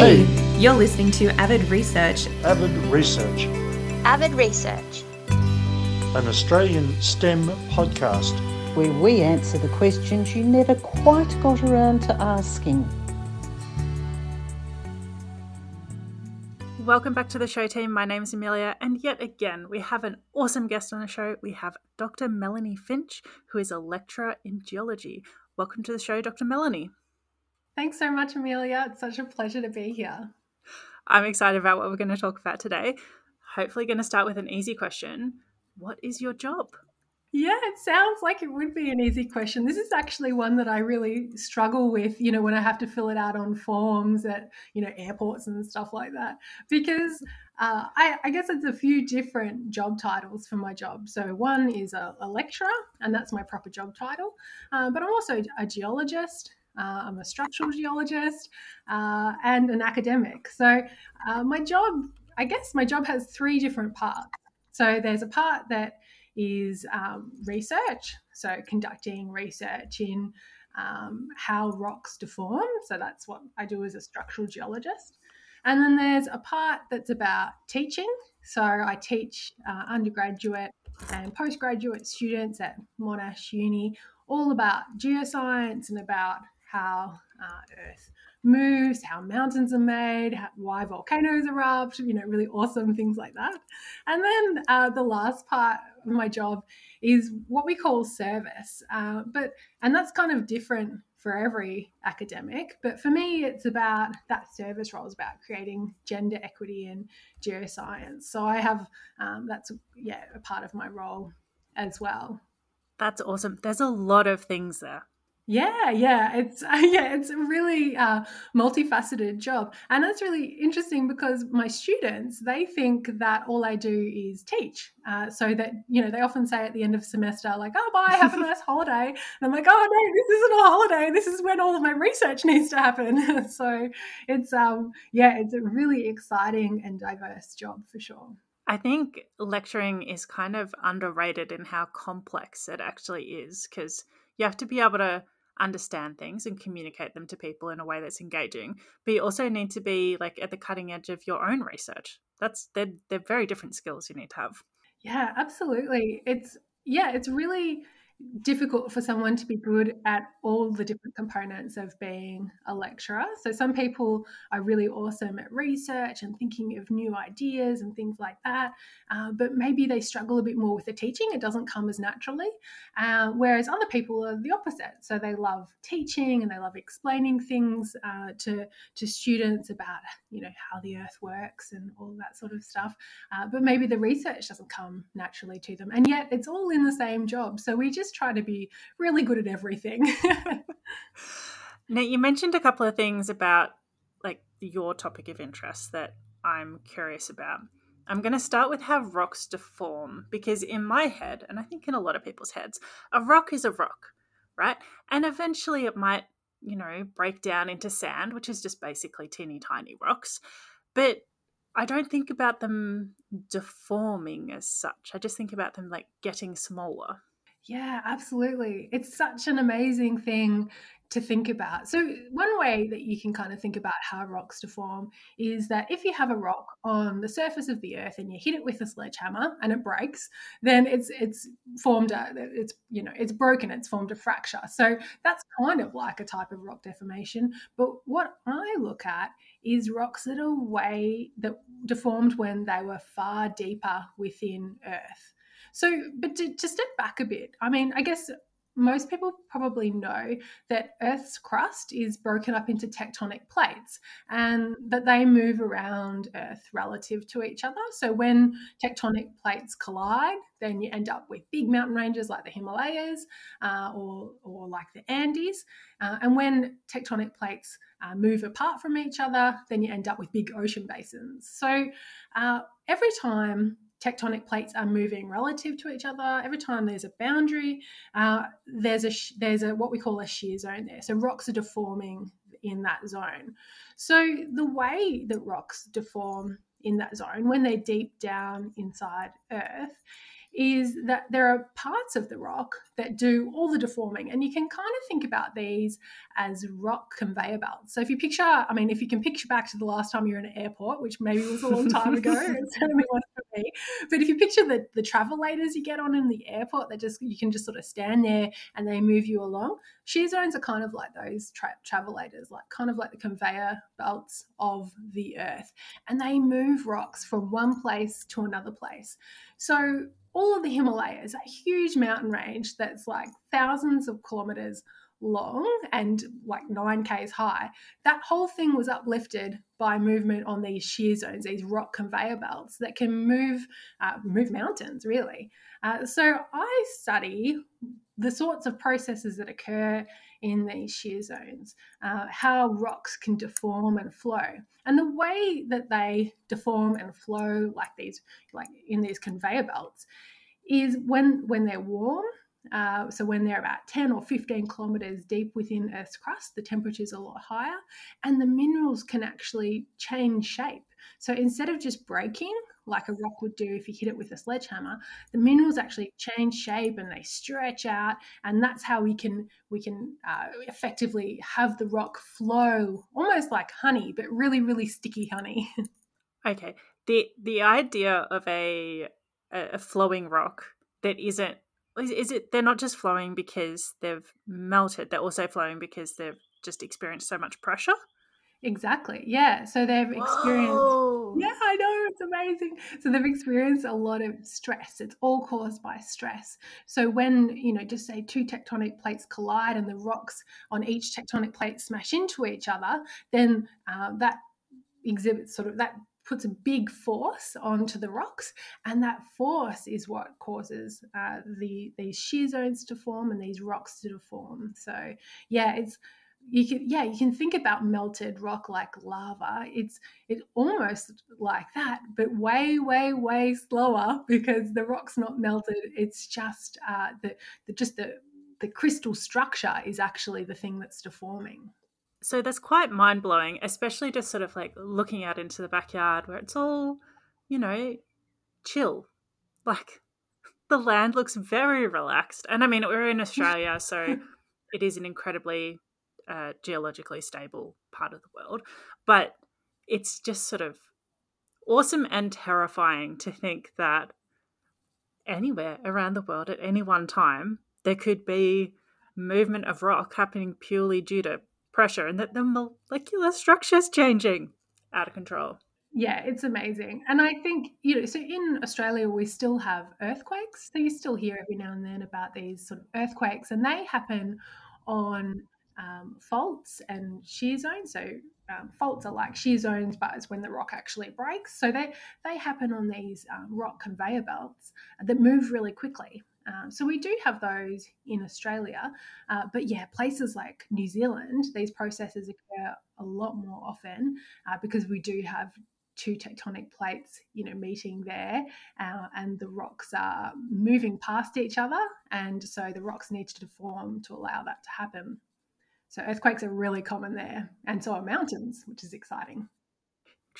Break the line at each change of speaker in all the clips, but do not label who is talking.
Hey, you're listening to Avid Research.
Avid Research,
Avid Research.
an Australian STEM podcast.
where we answer the questions you never quite got around to asking.
Welcome back to the show team. My name is Amelia, and yet again, we have an awesome guest on the show. We have Dr. Melanie Finch, who is a lecturer in geology. Welcome to the show, Dr. Melanie.
Thanks so much, Amelia. It's such a pleasure to be here.
I'm excited about what we're going to talk about today. Hopefully, going to start with an easy question. What is your job?
Yeah, it sounds like it would be an easy question. This is actually one that I really struggle with, you know, when I have to fill it out on forms at, you know, airports and stuff like that. Because uh, I, I guess it's a few different job titles for my job. So one is a, a lecturer, and that's my proper job title. Uh, but I'm also a geologist. Uh, I'm a structural geologist uh, and an academic. So uh, my job, I guess my job has three different parts. So there's a part that is um, research, so conducting research in um, how rocks deform. So that's what I do as a structural geologist. And then there's a part that's about teaching. So I teach uh, undergraduate and postgraduate students at Monash Uni all about geoscience and about how uh, Earth moves, how mountains are made, how, why volcanoes erupt, you know, really awesome things like that. And then uh, the last part of my job is what we call service. Uh, but and that's kind of different for every academic. But for me, it's about that service role is about creating gender equity in geoscience. So I have um, that's yeah a part of my role as well.
That's awesome. There's a lot of things there.
Yeah, yeah, it's yeah, it's a really uh, multifaceted job, and that's really interesting because my students they think that all I do is teach. Uh, so that you know they often say at the end of semester like, "Oh, bye, have a nice holiday," and I'm like, "Oh no, this isn't a holiday. This is when all of my research needs to happen." so it's um yeah, it's a really exciting and diverse job for sure.
I think lecturing is kind of underrated in how complex it actually is because you have to be able to understand things and communicate them to people in a way that's engaging but you also need to be like at the cutting edge of your own research that's they're, they're very different skills you need to have
Yeah, absolutely. It's yeah, it's really difficult for someone to be good at all the different components of being a lecturer. So some people are really awesome at research and thinking of new ideas and things like that, uh, but maybe they struggle a bit more with the teaching. It doesn't come as naturally. Uh, whereas other people are the opposite. So they love teaching and they love explaining things uh, to to students about you know how the earth works and all that sort of stuff. Uh, but maybe the research doesn't come naturally to them, and yet it's all in the same job. So we just try to be really good at everything.
now you mentioned a couple of things about like your topic of interest that i'm curious about. I'm going to start with how rocks deform because in my head and i think in a lot of people's heads a rock is a rock right? And eventually it might you know break down into sand which is just basically teeny tiny rocks. But i don't think about them deforming as such. I just think about them like getting smaller
Yeah, absolutely. It's such an amazing thing to think about. So, one way that you can kind of think about how rocks deform is that if you have a rock on the surface of the earth and you hit it with a sledgehammer and it breaks, then it's it's formed a it's you know it's broken. It's formed a fracture. So that's kind of like a type of rock deformation. But what I look at is rocks that are way that deformed when they were far deeper within Earth. So, but to, to step back a bit, I mean, I guess most people probably know that Earth's crust is broken up into tectonic plates and that they move around Earth relative to each other. So, when tectonic plates collide, then you end up with big mountain ranges like the Himalayas uh, or, or like the Andes. Uh, and when tectonic plates uh, move apart from each other, then you end up with big ocean basins. So, uh, every time tectonic plates are moving relative to each other. Every time there's a boundary, uh, there's a there's a what we call a shear zone there. So rocks are deforming in that zone. So the way that rocks deform in that zone when they're deep down inside Earth is that there are parts of the rock that do all the deforming. And you can kind of think about these as rock conveyor belts. So if you picture, I mean, if you can picture back to the last time you were in an airport, which maybe was a long time ago, it certainly was for me. But if you picture the, the travelators you get on in the airport, that just you can just sort of stand there and they move you along. Shear zones are kind of like those tra- travelators, like kind of like the conveyor belts of the earth. And they move rocks from one place to another place. So all of the Himalayas, a huge mountain range that's like thousands of kilometers long and like 9k's high that whole thing was uplifted by movement on these shear zones these rock conveyor belts that can move uh, move mountains really. Uh, so i study the sorts of processes that occur in these shear zones uh, how rocks can deform and flow. And the way that they deform and flow like these like in these conveyor belts is when when they're warm uh, so when they're about 10 or 15 kilometers deep within Earth's crust, the temperature is a lot higher, and the minerals can actually change shape. So instead of just breaking like a rock would do if you hit it with a sledgehammer, the minerals actually change shape and they stretch out, and that's how we can we can uh, effectively have the rock flow almost like honey, but really really sticky honey.
okay, the the idea of a a flowing rock that isn't is it they're not just flowing because they've melted they're also flowing because they've just experienced so much pressure?
Exactly yeah so they've experienced
Whoa.
yeah i know it's amazing. So they've experienced a lot of stress it's all caused by stress. So when you know just say two tectonic plates collide and the rocks on each tectonic plate smash into each other then uh, that exhibits sort of that puts a big force onto the rocks, and that force is what causes uh, the these shear zones to form and these rocks to form. So yeah, it's you can yeah you can think about melted rock like lava. It's it's almost like that but way way way slower because the rock's not melted. It's just uh, the, the just the the crystal structure is actually the thing that's deforming
so that's quite mind blowing, especially just sort of like looking out into the backyard where it's all, you know, chill. Like the land looks very relaxed. And I mean, we're in Australia, so it is an incredibly uh, geologically stable part of the world. But it's just sort of awesome and terrifying to think that anywhere around the world at any one time, there could be movement of rock happening purely due to pressure and that the molecular structure is changing out of control.
Yeah, it's amazing. And I think, you know, so in Australia, we still have earthquakes. So you still hear every now and then about these sort of earthquakes, and they happen on um, faults and shear zones. So um, faults are like shear zones, but it's when the rock actually breaks. So they, they happen on these um, rock conveyor belts that move really quickly. Um, so we do have those in Australia, uh, but yeah, places like New Zealand, these processes occur a lot more often uh, because we do have two tectonic plates, you know, meeting there, uh, and the rocks are moving past each other, and so the rocks need to deform to allow that to happen. So earthquakes are really common there, and so are mountains, which is exciting.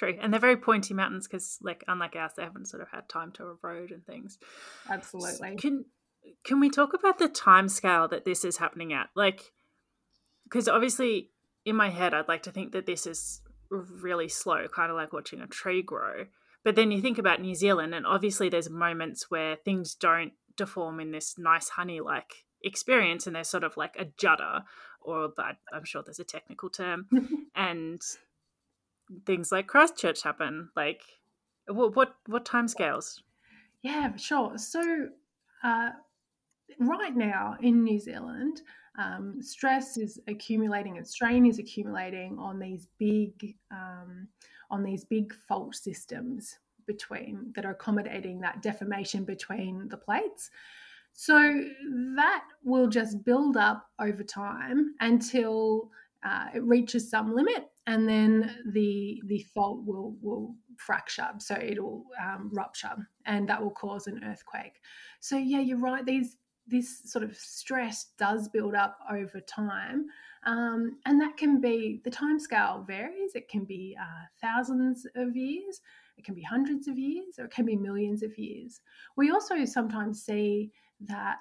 True, and they're very pointy mountains because, like, unlike ours, they haven't sort of had time to erode and things.
Absolutely.
Can can we talk about the time scale that this is happening at? Like, because obviously, in my head, I'd like to think that this is really slow, kind of like watching a tree grow. But then you think about New Zealand, and obviously, there's moments where things don't deform in this nice honey-like experience, and there's sort of like a judder, or but I'm sure there's a technical term, and things like Christchurch happen. Like, what what what time scales?
Yeah, sure. So, uh, right now in New Zealand, um, stress is accumulating and strain is accumulating on these big um, on these big fault systems between that are accommodating that deformation between the plates. So that will just build up over time until uh, it reaches some limit, and then the the fault will will fracture, so it'll um, rupture, and that will cause an earthquake. So yeah, you're right. These this sort of stress does build up over time, um, and that can be the time scale varies. It can be uh, thousands of years. it can be hundreds of years or it can be millions of years. We also sometimes see that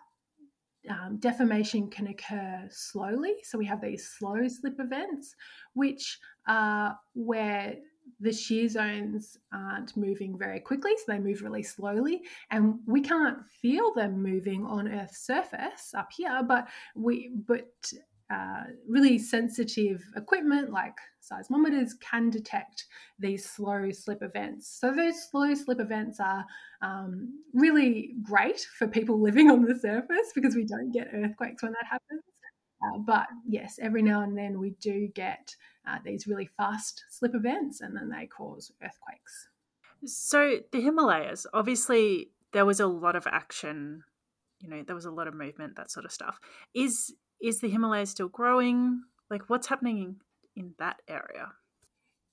um, deformation can occur slowly. So we have these slow slip events, which are where the shear zones aren't moving very quickly, so they move really slowly, and we can't feel them moving on Earth's surface up here. But we, but uh, really sensitive equipment like seismometers can detect these slow slip events. So those slow slip events are um, really great for people living on the surface because we don't get earthquakes when that happens. Uh, but yes, every now and then we do get uh, these really fast slip events, and then they cause earthquakes.
So the Himalayas, obviously, there was a lot of action. You know, there was a lot of movement, that sort of stuff. Is is the Himalayas still growing? Like, what's happening in that area?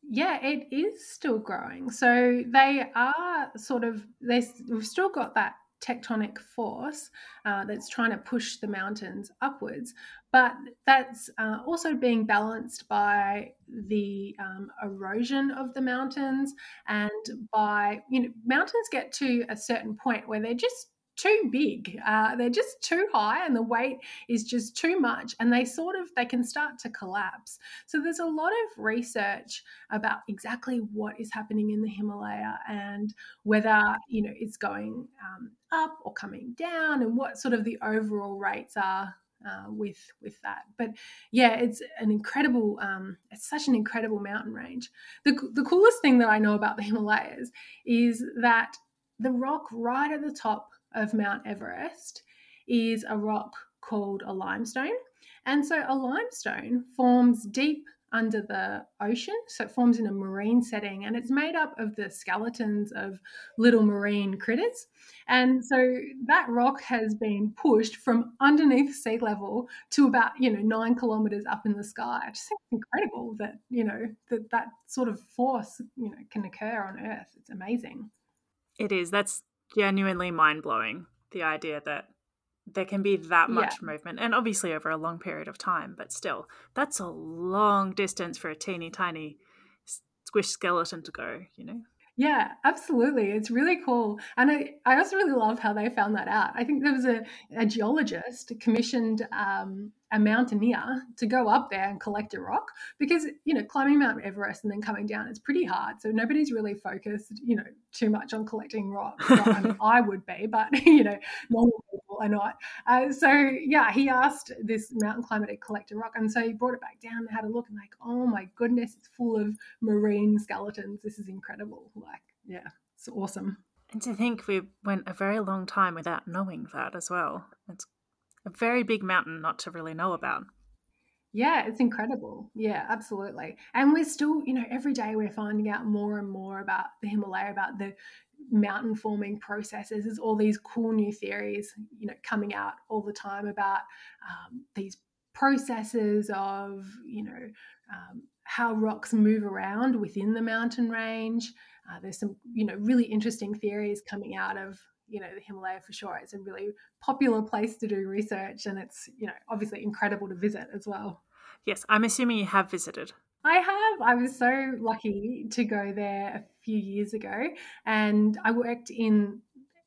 Yeah, it is still growing. So they are sort of they we've still got that tectonic force uh, that's trying to push the mountains upwards, but that's uh, also being balanced by the um, erosion of the mountains and by you know mountains get to a certain point where they're just too big. Uh, they're just too high, and the weight is just too much, and they sort of they can start to collapse. So there's a lot of research about exactly what is happening in the Himalaya and whether you know it's going um, up or coming down, and what sort of the overall rates are uh, with with that. But yeah, it's an incredible. Um, it's such an incredible mountain range. The the coolest thing that I know about the Himalayas is that the rock right at the top of Mount Everest is a rock called a limestone. And so a limestone forms deep under the ocean. So it forms in a marine setting and it's made up of the skeletons of little marine critters. And so that rock has been pushed from underneath sea level to about, you know, nine kilometers up in the sky. I just think it's incredible that, you know, that that sort of force, you know, can occur on Earth. It's amazing.
It is. That's genuinely mind blowing. The idea that there can be that much yeah. movement, and obviously over a long period of time, but still, that's a long distance for a teeny tiny squish skeleton to go, you know?
Yeah, absolutely. It's really cool. And I, I also really love how they found that out. I think there was a, a geologist commissioned um, a mountaineer to go up there and collect a rock because, you know, climbing Mount Everest and then coming down is pretty hard. So nobody's really focused, you know, too much on collecting rocks. I, mean, I would be, but, you know, normal people are not. Uh, so, yeah, he asked this mountain climber to collect a rock. And so he brought it back down and had a look and, like, oh my goodness, it's full of marine skeletons. This is incredible. Like, yeah, it's awesome.
And to think we went a very long time without knowing that as well. It's a very big mountain not to really know about.
Yeah, it's incredible. Yeah, absolutely. And we're still, you know, every day we're finding out more and more about the Himalaya, about the mountain forming processes. There's all these cool new theories, you know, coming out all the time about um, these processes of, you know, um, how rocks move around within the mountain range. Uh, there's some, you know, really interesting theories coming out of you know the Himalaya for sure. It's a really popular place to do research, and it's you know obviously incredible to visit as well.
Yes, I'm assuming you have visited.
I have. I was so lucky to go there a few years ago, and I worked in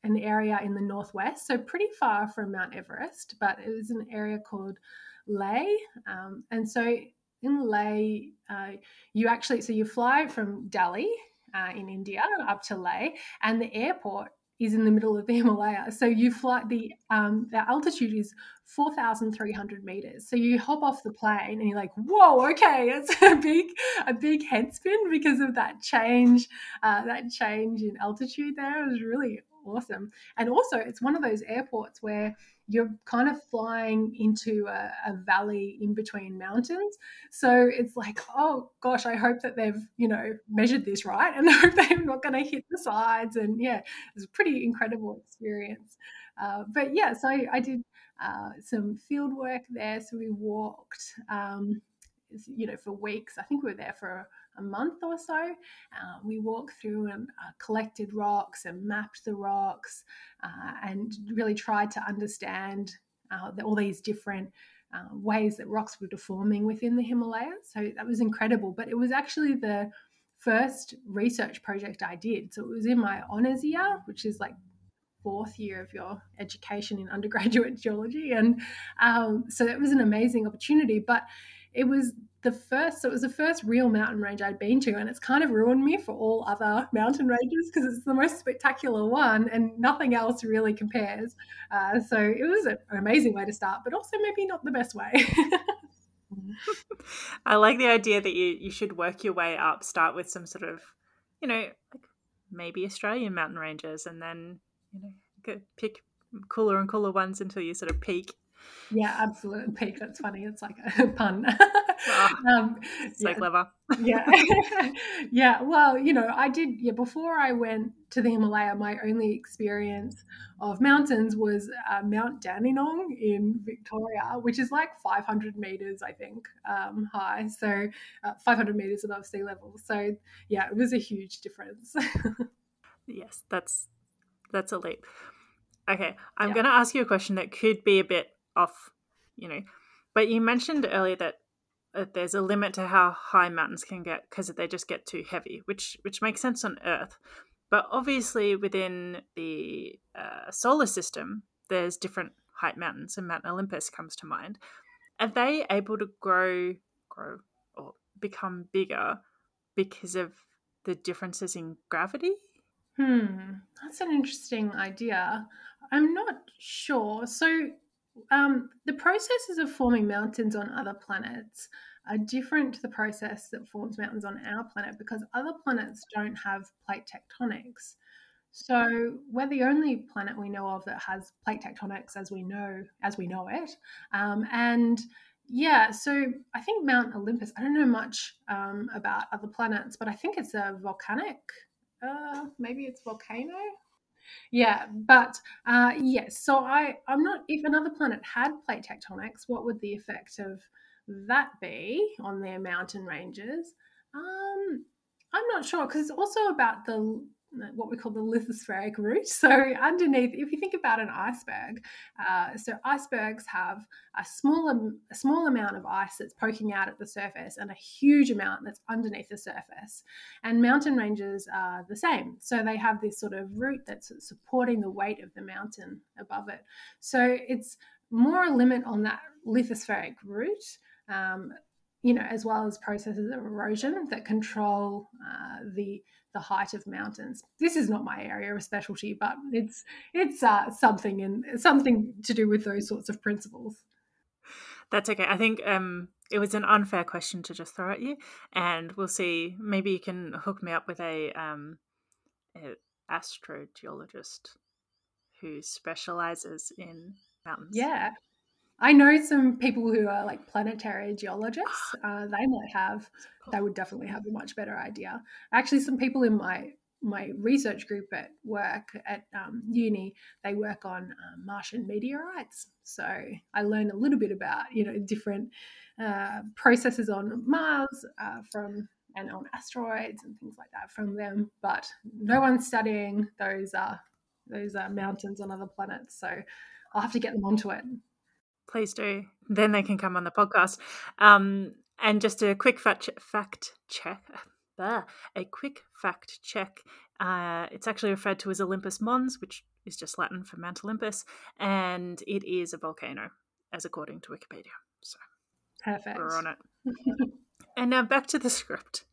an area in the northwest, so pretty far from Mount Everest, but it was an area called Leh, um, and so in Leh, uh, you actually so you fly from Delhi uh, in India up to Leh, and the airport is in the middle of the Himalaya. So you fly the um, the altitude is four thousand three hundred meters. So you hop off the plane and you're like, whoa, okay, it's a big a big head spin because of that change uh, that change in altitude. There it was really awesome. And also, it's one of those airports where you're kind of flying into a, a, valley in between mountains. So it's like, oh gosh, I hope that they've, you know, measured this right and I hope they're not going to hit the sides. And yeah, it's a pretty incredible experience. Uh, but yeah, so I, did uh, some field work there. So we walked, um, you know, for weeks. I think we were there for a month or so. Uh, we walked through and uh, collected rocks and mapped the rocks uh, and really tried to understand uh, the, all these different uh, ways that rocks were deforming within the Himalayas. So that was incredible. But it was actually the first research project I did. So it was in my honours year, which is like fourth year of your education in undergraduate geology. And um, so it was an amazing opportunity. But it was the first, so it was the first real mountain range I'd been to. And it's kind of ruined me for all other mountain ranges because it's the most spectacular one and nothing else really compares. Uh, so it was an amazing way to start, but also maybe not the best way.
I like the idea that you, you should work your way up, start with some sort of, you know, like maybe Australian mountain ranges and then you know, pick cooler and cooler ones until you sort of peak.
Yeah, absolutely. Peak. That's funny. It's like a pun.
Oh, um, so
yeah.
clever.
yeah. yeah. Well, you know, I did, yeah, before I went to the Himalaya, my only experience of mountains was uh, Mount Dandenong in Victoria, which is like 500 meters, I think, um, high. So uh, 500 meters above sea level. So, yeah, it was a huge difference.
yes, that's that's a leap. Okay, I'm yeah. going to ask you a question that could be a bit off, you know, but you mentioned earlier that uh, there's a limit to how high mountains can get because they just get too heavy, which which makes sense on Earth. But obviously, within the uh, solar system, there's different height mountains, and Mount Olympus comes to mind. Are they able to grow, grow, or become bigger because of the differences in gravity?
Hmm, that's an interesting idea. I'm not sure. So, um, the processes of forming mountains on other planets are different to the process that forms mountains on our planet because other planets don't have plate tectonics. So we're the only planet we know of that has plate tectonics as we know as we know it, um, and yeah. So I think Mount Olympus. I don't know much um, about other planets, but I think it's a volcanic uh, maybe it's volcano. Yeah, but uh, yes. So I, I'm not. If another planet had plate tectonics, what would the effect of that be on their mountain ranges? Um, I'm not sure because it's also about the what we call the lithospheric root. So underneath, if you think about an iceberg, uh, so icebergs have a small a small amount of ice that's poking out at the surface and a huge amount that's underneath the surface. And mountain ranges are the same. So they have this sort of root that's supporting the weight of the mountain above it. So it's more a limit on that lithospheric root. Um, you know, as well as processes of erosion that control uh, the the height of mountains. This is not my area of specialty, but it's it's uh, something and something to do with those sorts of principles.
That's okay. I think um, it was an unfair question to just throw at you, and we'll see. Maybe you can hook me up with a, um, a astrogeologist who specializes in mountains.
Yeah, I know some people who are like planetary geologists. Uh, they might have, they would definitely have a much better idea. Actually, some people in my my research group at work at um, uni, they work on um, Martian meteorites. So I learn a little bit about you know different uh, processes on Mars uh, from and on asteroids and things like that from them. But no one's studying those uh, those uh, mountains on other planets. So I'll have to get them onto it
please do. Then they can come on the podcast. Um, and just a quick fact, fact check. A quick fact check. Uh, it's actually referred to as Olympus Mons, which is just Latin for Mount Olympus, and it is a volcano, as according to Wikipedia. So
perfect.
We're on it. and now back to the script.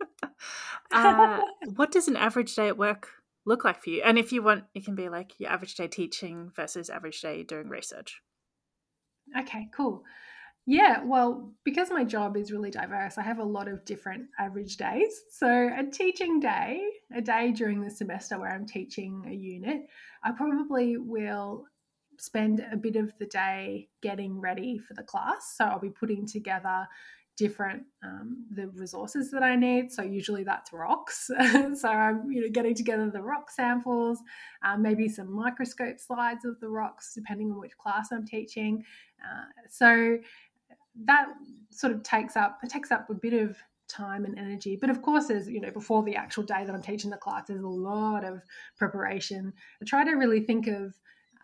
uh, what does an average day at work look like for you? And if you want, it can be like your average day teaching versus average day doing research.
Okay, cool. Yeah, well, because my job is really diverse, I have a lot of different average days. So, a teaching day, a day during the semester where I'm teaching a unit, I probably will spend a bit of the day getting ready for the class. So, I'll be putting together different um, the resources that I need. So usually that's rocks. so I'm you know getting together the rock samples, um, maybe some microscope slides of the rocks, depending on which class I'm teaching. Uh, so that sort of takes up it takes up a bit of time and energy. But of course, as you know, before the actual day that I'm teaching the class, there's a lot of preparation. I try to really think of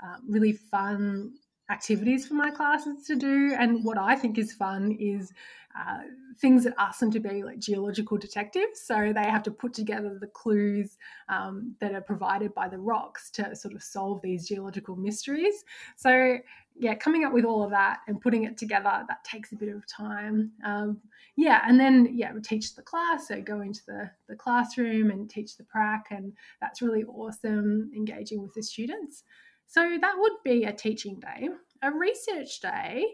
uh, really fun activities for my classes to do. And what I think is fun is uh, things that ask them to be like geological detectives. So they have to put together the clues um, that are provided by the rocks to sort of solve these geological mysteries. So yeah, coming up with all of that and putting it together, that takes a bit of time. Um, yeah, and then yeah, we teach the class, so go into the, the classroom and teach the prac, and that's really awesome engaging with the students. So that would be a teaching day. A research day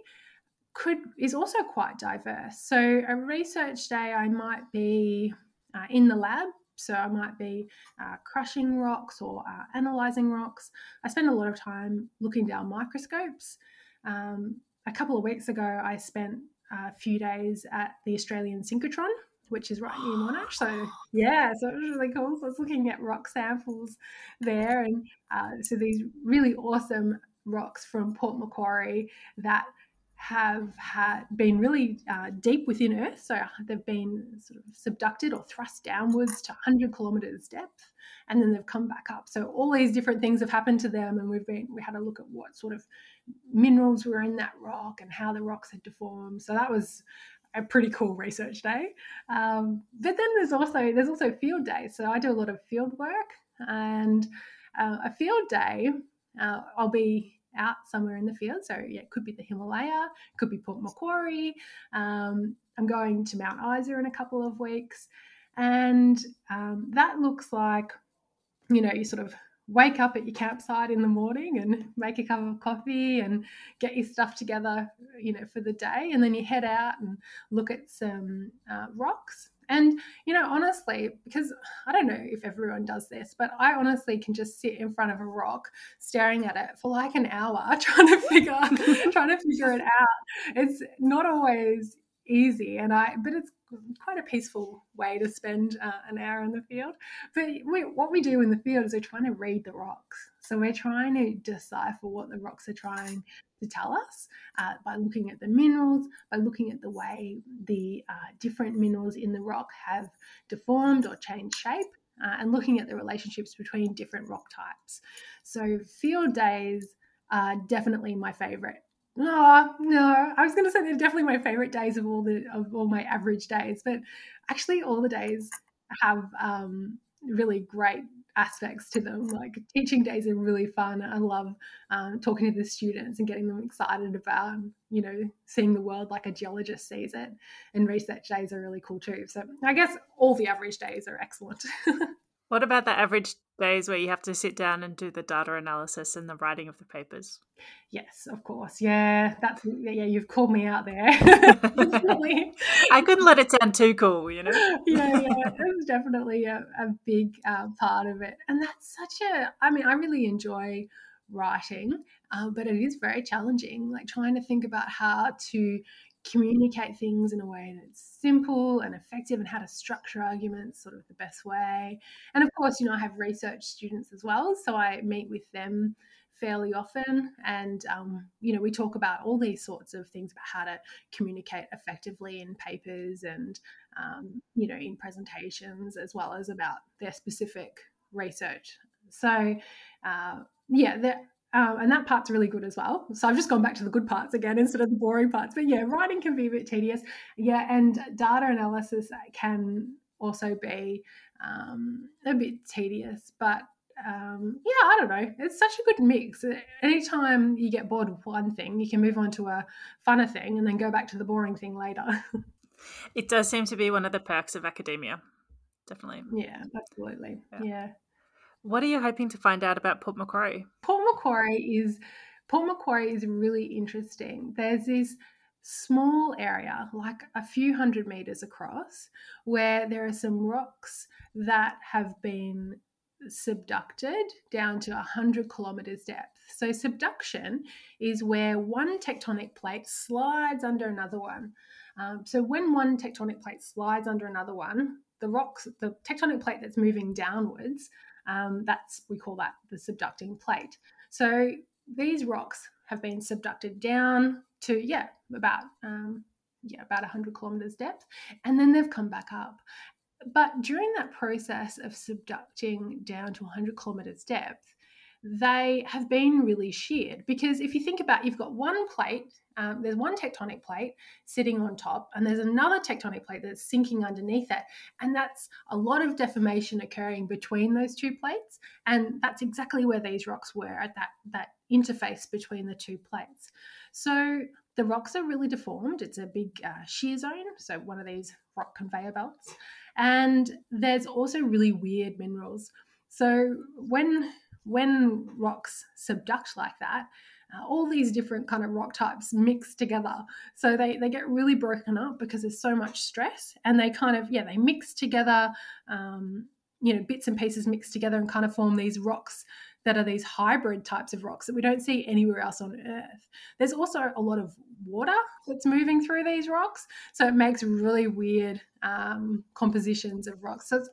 could is also quite diverse. So a research day, I might be uh, in the lab. So I might be uh, crushing rocks or uh, analyzing rocks. I spend a lot of time looking down microscopes. Um, a couple of weeks ago, I spent a few days at the Australian synchrotron, which is right near Monash. So yeah, so it was really cool. So I was looking at rock samples there, and uh, so these really awesome rocks from Port Macquarie that have had been really uh, deep within Earth. So they've been sort of subducted or thrust downwards to 100 kilometers depth, and then they've come back up. So all these different things have happened to them, and we've been we had a look at what sort of minerals were in that rock and how the rocks had deformed. So that was a pretty cool research day. Um, but then there's also there's also field days. So I do a lot of field work, and uh, a field day uh, I'll be out somewhere in the field. So yeah, it could be the Himalaya, could be Port Macquarie. Um, I'm going to Mount Isa in a couple of weeks, and um, that looks like you know you sort of wake up at your campsite in the morning and make a cup of coffee and get your stuff together, you know, for the day. And then you head out and look at some uh, rocks. And, you know, honestly, because I don't know if everyone does this, but I honestly can just sit in front of a rock staring at it for like an hour trying to figure trying to figure it out. It's not always easy and i but it's quite a peaceful way to spend uh, an hour in the field. But we, what we do in the field is we're trying to read the rocks. So we're trying to decipher what the rocks are trying to tell us uh, by looking at the minerals by looking at the way the uh, different minerals in the rock have deformed or changed shape uh, and looking at the relationships between different rock types. So field days are definitely my favorite no, no. I was going to say they're definitely my favorite days of all the of all my average days, but actually, all the days have um, really great aspects to them. Like teaching days are really fun. I love um, talking to the students and getting them excited about, you know, seeing the world like a geologist sees it. And research days are really cool too. So I guess all the average days are excellent.
What about the average days where you have to sit down and do the data analysis and the writing of the papers?
Yes, of course. Yeah, that's yeah. You've called me out there.
I couldn't let it sound too cool, you know.
yeah, yeah, it was definitely a, a big uh, part of it, and that's such a. I mean, I really enjoy writing, uh, but it is very challenging. Like trying to think about how to communicate things in a way that's simple and effective and how to structure arguments sort of the best way. And of course, you know, I have research students as well. So I meet with them fairly often. And, um, you know, we talk about all these sorts of things about how to communicate effectively in papers and, um, you know, in presentations, as well as about their specific research. So, uh, yeah, um, and that part's really good as well. So I've just gone back to the good parts again instead of the boring parts. But yeah, writing can be a bit tedious. Yeah, and data analysis can also be um, a bit tedious. But um, yeah, I don't know. It's such a good mix. Anytime you get bored with one thing, you can move on to a funner thing and then go back to the boring thing later.
it does seem to be one of the perks of academia. Definitely.
Yeah, absolutely. yeah. yeah.
What are you hoping to find out about Port Macquarie?
Port Macquarie is Port Macquarie is really interesting. There's this small area, like a few hundred meters across, where there are some rocks that have been subducted down to 100 kilometers depth. So, subduction is where one tectonic plate slides under another one. Um, so, when one tectonic plate slides under another one, the rocks, the tectonic plate that's moving downwards, um, that's we call that the subducting plate. So these rocks have been subducted down to yeah about um, yeah about 100 kilometers depth, and then they've come back up. But during that process of subducting down to 100 kilometers depth, they have been really sheared. Because if you think about you've got one plate um, there's one tectonic plate sitting on top and there's another tectonic plate that's sinking underneath it and that's a lot of deformation occurring between those two plates and that's exactly where these rocks were at that that interface between the two plates. So the rocks are really deformed. It's a big uh, shear zone so one of these rock conveyor belts. And there's also really weird minerals. So when when rocks subduct like that, uh, all these different kind of rock types mix together. So they, they get really broken up because there's so much stress and they kind of, yeah, they mix together, um, you know, bits and pieces mix together and kind of form these rocks that are these hybrid types of rocks that we don't see anywhere else on Earth. There's also a lot of water that's moving through these rocks. So it makes really weird um, compositions of rocks. So it's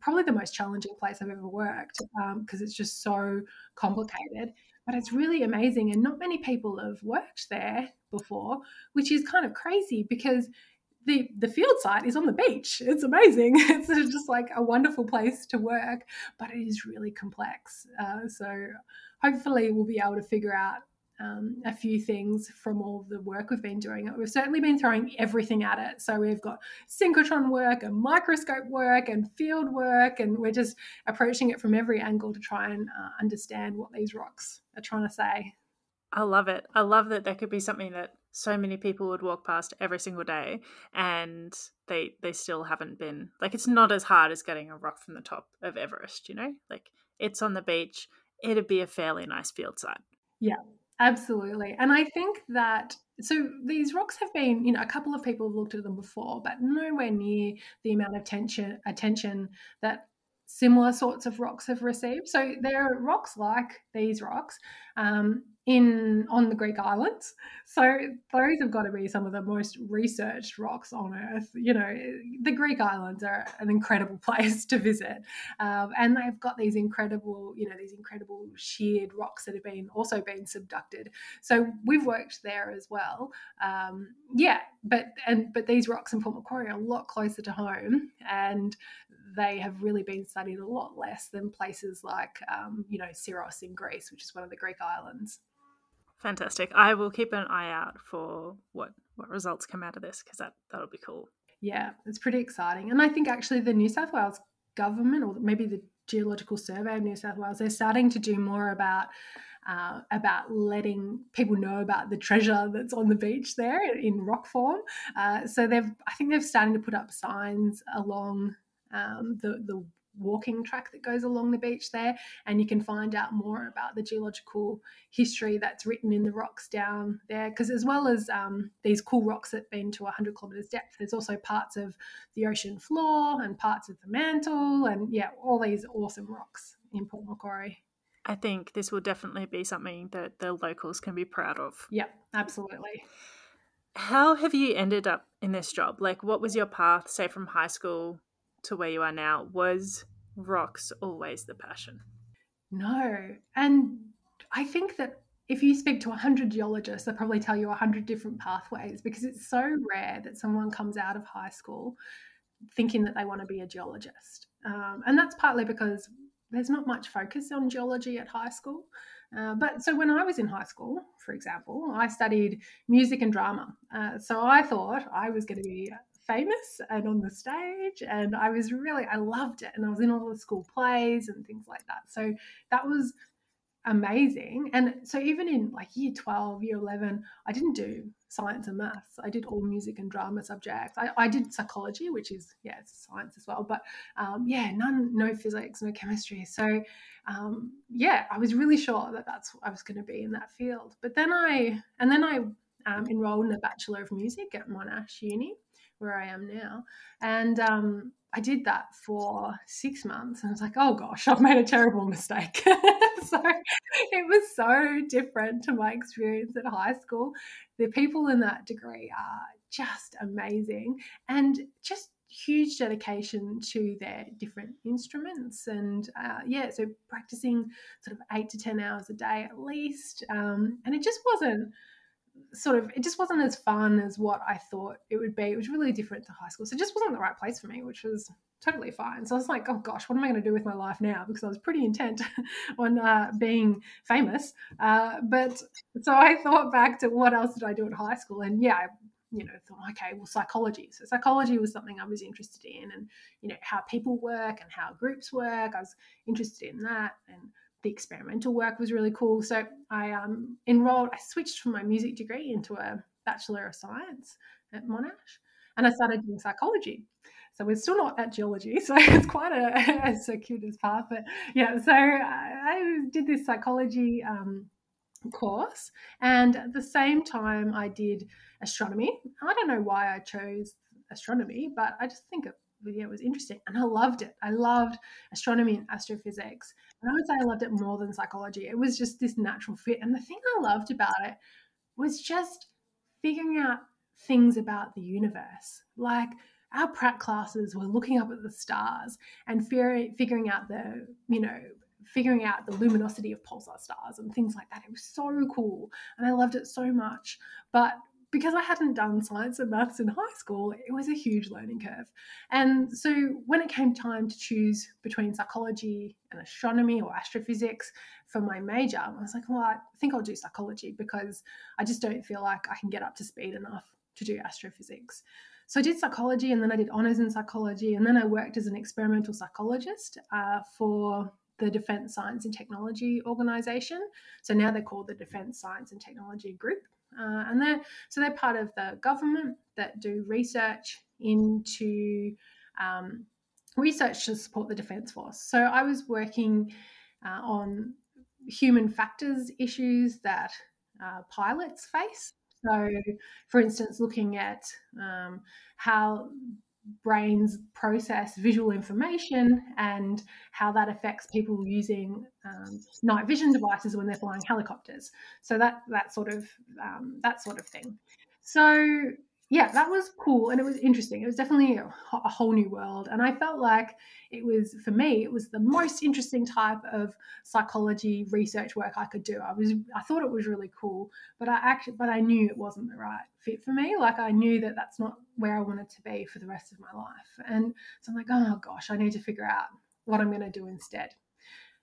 probably the most challenging place I've ever worked because um, it's just so complicated. But it's really amazing, and not many people have worked there before, which is kind of crazy because the the field site is on the beach. It's amazing. It's just like a wonderful place to work, but it is really complex. Uh, so hopefully, we'll be able to figure out um, a few things from all the work we've been doing. We've certainly been throwing everything at it. So we've got synchrotron work and microscope work and field work, and we're just approaching it from every angle to try and uh, understand what these rocks are trying to say.
I love it. I love that there could be something that so many people would walk past every single day and they they still haven't been like it's not as hard as getting a rock from the top of Everest, you know? Like it's on the beach. It'd be a fairly nice field site.
Yeah, Absolutely. And I think that so these rocks have been, you know, a couple of people have looked at them before, but nowhere near the amount of tension attention that similar sorts of rocks have received. So there are rocks like these rocks um, in on the Greek islands. So those have got to be some of the most researched rocks on Earth. You know, the Greek islands are an incredible place to visit, um, and they've got these incredible, you know, these incredible sheared rocks that have been also been subducted. So we've worked there as well. Um, yeah, but and but these rocks in Port Macquarie are a lot closer to home, and they have really been studied a lot less than places like, um, you know, Syros in Greece, which is one of the Greek islands.
Fantastic. I will keep an eye out for what what results come out of this because that that'll be cool.
Yeah, it's pretty exciting. And I think actually the New South Wales government or maybe the Geological Survey of New South Wales, they're starting to do more about uh, about letting people know about the treasure that's on the beach there in rock form. Uh, so they've, I think they've starting to put up signs along um, the the walking track that goes along the beach there, and you can find out more about the geological history that's written in the rocks down there. Because as well as um, these cool rocks that have been to 100 kilometres depth, there's also parts of the ocean floor and parts of the mantle, and yeah, all these awesome rocks in Port Macquarie.
I think this will definitely be something that the locals can be proud of.
Yeah, absolutely.
How have you ended up in this job? Like, what was your path, say, from high school to where you are now, was rocks always the passion?
No. And I think that if you speak to 100 geologists, they'll probably tell you 100 different pathways because it's so rare that someone comes out of high school thinking that they want to be a geologist. Um, and that's partly because there's not much focus on geology at high school. Uh, but so when I was in high school, for example, I studied music and drama. Uh, so I thought I was going to be famous and on the stage and i was really i loved it and i was in all the school plays and things like that. So that was amazing. And so even in like year 12 year 11 i didn't do science and maths. I did all music and drama subjects. I, I did psychology which is yeah science as well but um, yeah none no physics no chemistry. So um, yeah i was really sure that that's what i was going to be in that field. But then i and then i um, enrolled in a bachelor of music at monash uni where I am now. And um, I did that for six months and I was like, oh gosh, I've made a terrible mistake. so it was so different to my experience at high school. The people in that degree are just amazing and just huge dedication to their different instruments and uh, yeah so practicing sort of eight to ten hours a day at least um, and it just wasn't sort of it just wasn't as fun as what I thought it would be. It was really different to high school. So it just wasn't the right place for me, which was totally fine. So I was like, oh gosh, what am I going to do with my life now? Because I was pretty intent on uh, being famous. Uh, but so I thought back to what else did I do in high school? And yeah, I, you know, thought, okay, well, psychology. So psychology was something I was interested in, and you know, how people work and how groups work. I was interested in that, and the experimental work was really cool. So I um, enrolled, I switched from my music degree into a Bachelor of Science at Monash and I started doing psychology. So we're still not at geology, so it's quite a, a circuitous path. But yeah, so I did this psychology um, course, and at the same time, I did astronomy. I don't know why I chose astronomy, but I just think it yeah, it was interesting and I loved it. I loved astronomy and astrophysics. I would say I loved it more than psychology. It was just this natural fit. And the thing I loved about it was just figuring out things about the universe. Like our Pratt classes were looking up at the stars and figuring out the, you know, figuring out the luminosity of pulsar stars and things like that. It was so cool and I loved it so much. But because I hadn't done science and maths in high school, it was a huge learning curve. And so when it came time to choose between psychology and astronomy or astrophysics for my major, I was like, well, I think I'll do psychology because I just don't feel like I can get up to speed enough to do astrophysics. So I did psychology and then I did honors in psychology and then I worked as an experimental psychologist uh, for the Defence Science and Technology Organisation. So now they're called the Defence Science and Technology Group. Uh, and they're so they're part of the government that do research into um, research to support the defence force. So I was working uh, on human factors issues that uh, pilots face. So, for instance, looking at um, how brains process visual information and how that affects people using um, night vision devices when they're flying helicopters. So that that sort of um, that sort of thing. So yeah, that was cool and it was interesting. It was definitely a, a, whole new world. And I felt like it was, for me, it was the most interesting type of psychology research work I could do. I was, I thought it was really cool, but I actually, but I knew it wasn't the right fit for me. Like I knew that that's not where I wanted to be for the rest of my life. And so I'm like, oh gosh, I need to figure out what I'm going to do instead.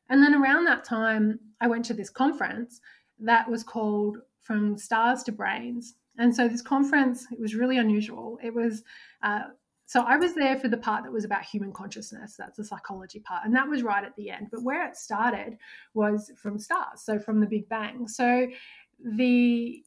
And then around that time, I went to this conference that was called From Stars to Brains and so this conference, it was really unusual. It was, uh, so I was there for the part that was about human consciousness. That's the psychology part. And that was right at the end. But where it started was from stars, so from the Big Bang. So the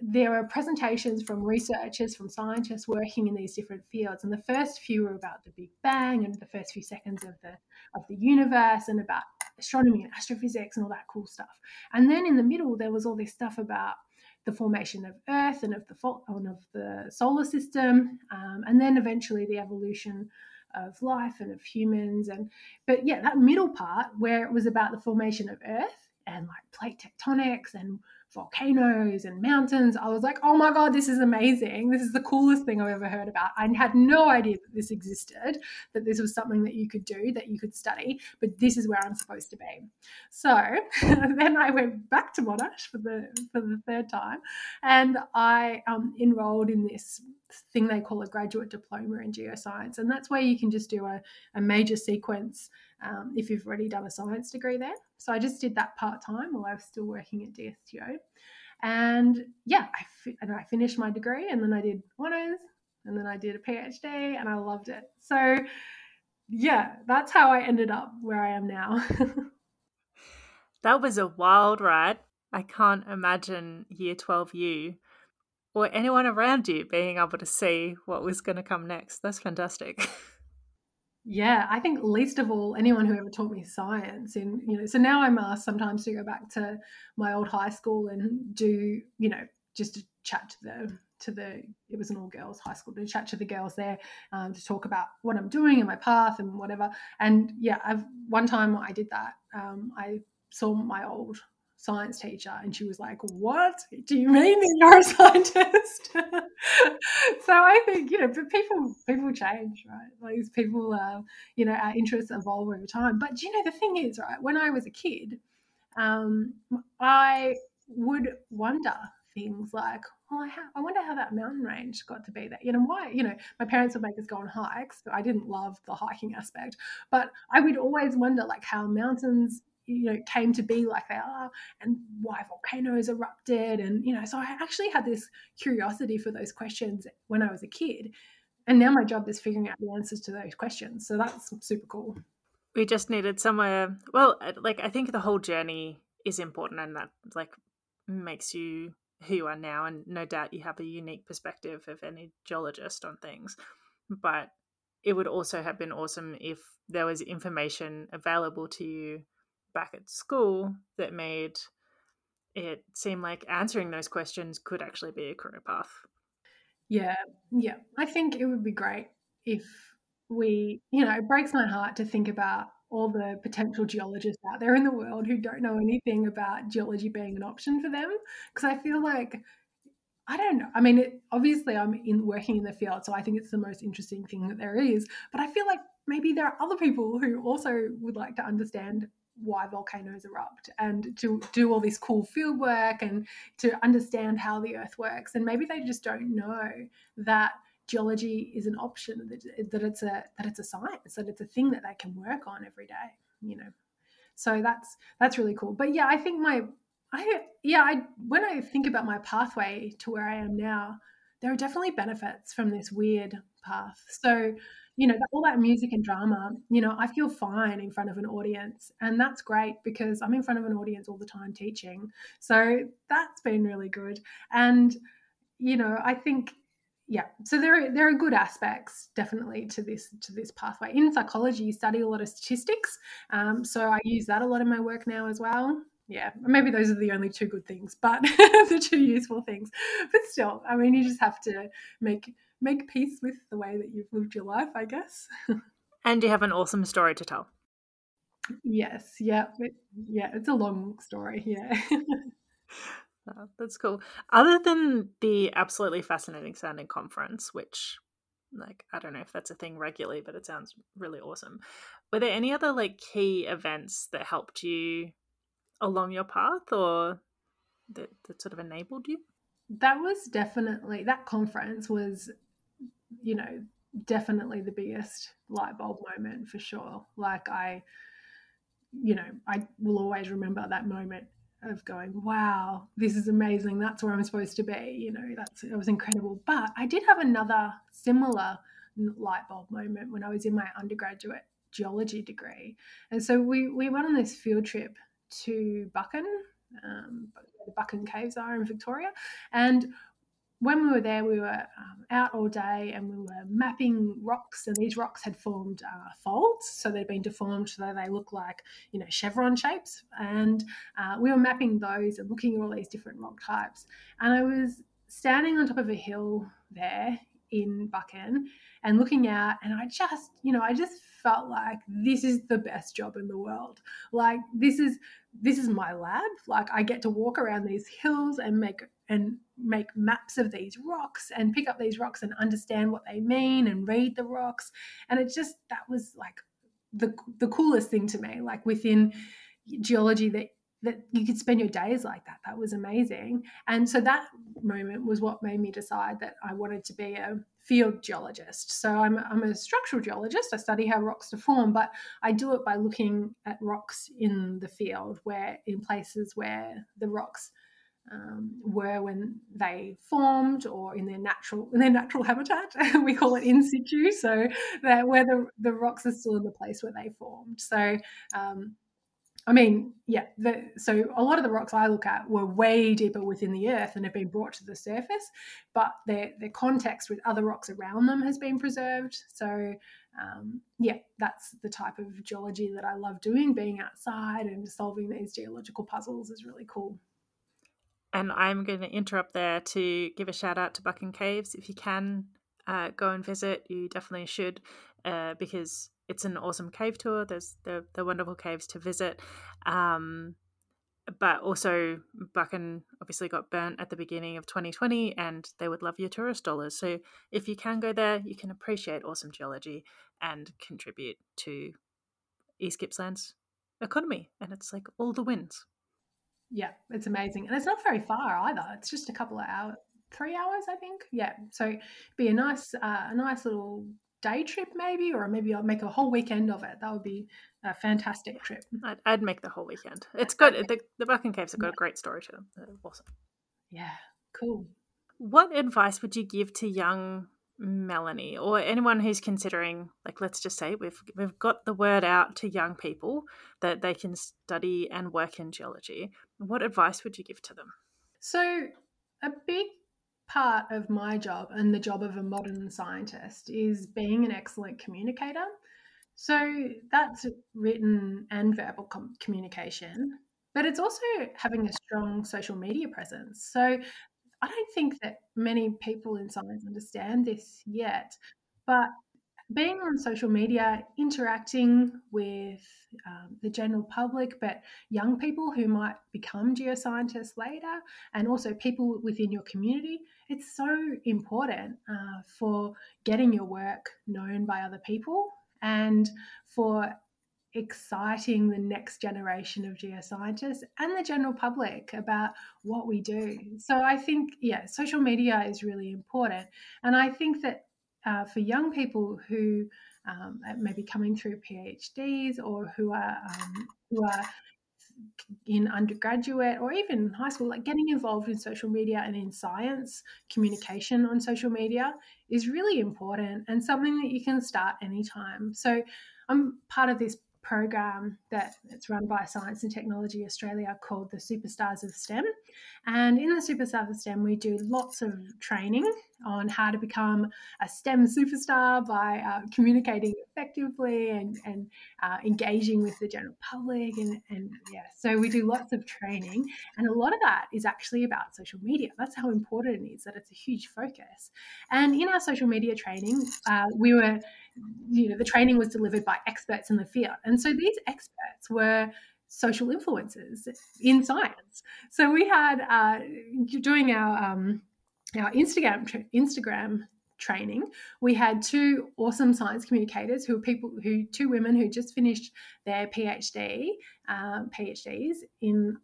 there are presentations from researchers, from scientists working in these different fields. And the first few were about the Big Bang and the first few seconds of the of the universe and about astronomy and astrophysics and all that cool stuff. And then in the middle, there was all this stuff about the formation of Earth and of the and of the solar system, um, and then eventually the evolution of life and of humans. And but yeah, that middle part where it was about the formation of Earth and like plate tectonics and volcanoes and mountains. I was like, oh my God, this is amazing. This is the coolest thing I've ever heard about. I had no idea that this existed, that this was something that you could do, that you could study, but this is where I'm supposed to be. So then I went back to Monash for the for the third time and I um, enrolled in this thing they call a graduate diploma in geoscience. And that's where you can just do a, a major sequence um, if you've already done a science degree there. So I just did that part time while I was still working at DSTO. And yeah, I, fi- and I finished my degree and then I did honours and then I did a PhD and I loved it. So yeah, that's how I ended up where I am now.
that was a wild ride. I can't imagine year 12 you or anyone around you being able to see what was going to come next. That's fantastic.
Yeah, I think least of all anyone who ever taught me science. And you know, so now I'm asked sometimes to go back to my old high school and do you know just to chat to the to the it was an all girls high school to chat to the girls there um, to talk about what I'm doing and my path and whatever. And yeah, I've one time I did that. Um, I saw my old science teacher and she was like what do you mean that you're a scientist so i think you know but people people change right like people uh, you know our interests evolve over time but you know the thing is right when i was a kid um, i would wonder things like, well, I, ha- I wonder how that mountain range got to be that. You know, why? You know, my parents would make us go on hikes, but I didn't love the hiking aspect. But I would always wonder, like, how mountains you know came to be like they are and why volcanoes erupted and you know so i actually had this curiosity for those questions when i was a kid and now my job is figuring out the answers to those questions so that's super cool.
We just needed somewhere well uh, like i think the whole journey is important and that like makes you who you are now and no doubt you have a unique perspective of any geologist on things but it would also have been awesome if there was information available to you back at school that made it seem like answering those questions could actually be a career path.
Yeah yeah. I think it would be great if we you know it breaks my heart to think about all the potential geologists out there in the world who don't know anything about geology being an option for them because i feel like i don't know. I mean it, obviously i'm in working in the field so i think it's the most interesting thing that there is but i feel like maybe there are other people who also would like to understand why volcanoes erupt and to do all this cool field work and to understand how the earth works. And maybe they just don't know that geology is an option that, it's a that it's a science that it's a thing that they can work on every day you know. So that's that's really cool. But yeah i think my i yeah i when i think about my pathway to where i am now there are definitely benefits from this weird path. So you know all that music and drama you know i feel fine in front of an audience and that's great because i'm in front of an audience all the time teaching. So that's been really good. And you know i think yeah so there are there are good aspects definitely to this to this pathway. In psychology you study a lot of statistics um, so i use that a lot in my work now as well. Yeah maybe those are the only two good things but the two useful things. But still i mean you just have to make make peace with the way that you've lived your life i guess
and you have an awesome story to tell
yes yeah it, yeah it's a long story yeah
Oh, that's cool. Other than the absolutely fascinating sounding conference, which like I don't know if that's a thing regularly, but it sounds really awesome. Were there any other like key events that helped you along your path or that, that sort of enabled you?
That was definitely that conference was, you know, definitely the biggest light bulb moment for sure. Like I, you know, I will always remember that moment of going, wow, this is amazing. That's where I'm supposed to be. You know, that's it was incredible. But I did have another similar light bulb moment when I was in my undergraduate geology degree. And so we, we went on this field trip to Buchan, um, the Buchan Caves are in Victoria. And when we were there, we were um, out all day and we were mapping rocks, and these rocks had formed uh, folds, so they'd been deformed so they look like you know chevron shapes. And uh, we were mapping those and looking at all these different rock types. And I was standing on top of a hill there in Buchan and looking out, and I just you know I just felt like this is the best job in the world. Like this is this is my lab. Like I get to walk around these hills and make and make maps of these rocks and pick up these rocks and understand what they mean and read the rocks. And it just that was like the the coolest thing to me. Like within geology that that you could spend your days like that. That was amazing. And so that moment was what made me decide that I wanted to be a field geologist. So I'm, I'm a structural geologist. I study how rocks deform, but I do it by looking at rocks in the field, where in places where the rocks um, were when they formed or in their natural in their natural habitat. we call it in situ, so that where the, the rocks are still in the place where they formed. So um, I mean, yeah. The, so a lot of the rocks I look at were way deeper within the earth and have been brought to the surface, but their their context with other rocks around them has been preserved. So um, yeah, that's the type of geology that I love doing. Being outside and solving these geological puzzles is really cool.
And I'm going to interrupt there to give a shout out to Buchan Caves. If you can uh, go and visit, you definitely should, uh, because it's an awesome cave tour. There's the the wonderful caves to visit. Um, but also Buchan obviously got burnt at the beginning of 2020 and they would love your tourist dollars. So if you can go there, you can appreciate awesome geology and contribute to East Gippsland's economy. And it's like all the wins.
Yeah, it's amazing. And it's not very far either. It's just a couple of hours, three hours, I think. Yeah. So be a nice, uh, a nice little day trip maybe, or maybe I'll make a whole weekend of it. That would be a fantastic trip.
I'd, I'd make the whole weekend. It's good. The, the Buchan Caves have got a great story to them. They're awesome.
Yeah. Cool.
What advice would you give to young Melanie or anyone who's considering like let's just say we've we've got the word out to young people that they can study and work in geology what advice would you give to them?
So a big part of my job and the job of a modern scientist is being an excellent communicator. So that's written and verbal com- communication but it's also having a strong social media presence. So I don't think that many people in science understand this yet, but being on social media, interacting with um, the general public, but young people who might become geoscientists later, and also people within your community, it's so important uh, for getting your work known by other people and for exciting the next generation of geoscientists and the general public about what we do. So I think, yeah, social media is really important. And I think that uh, for young people who um, may be coming through PhDs or who are um, who are in undergraduate or even high school, like getting involved in social media and in science communication on social media is really important and something that you can start anytime. So I'm part of this program that it's run by Science and Technology Australia called the Superstars of STEM. And in the Superstars of STEM, we do lots of training on how to become a STEM superstar by uh, communicating effectively and, and uh, engaging with the general public. And, and yeah, so we do lots of training. And a lot of that is actually about social media. That's how important it is that it's a huge focus. And in our social media training, uh, we were you know the training was delivered by experts in the field. And so these experts were social influencers in science. So we had uh, doing our um, our instagram tra- instagram training we had two awesome science communicators who were people who two women who just finished their phd um, phds in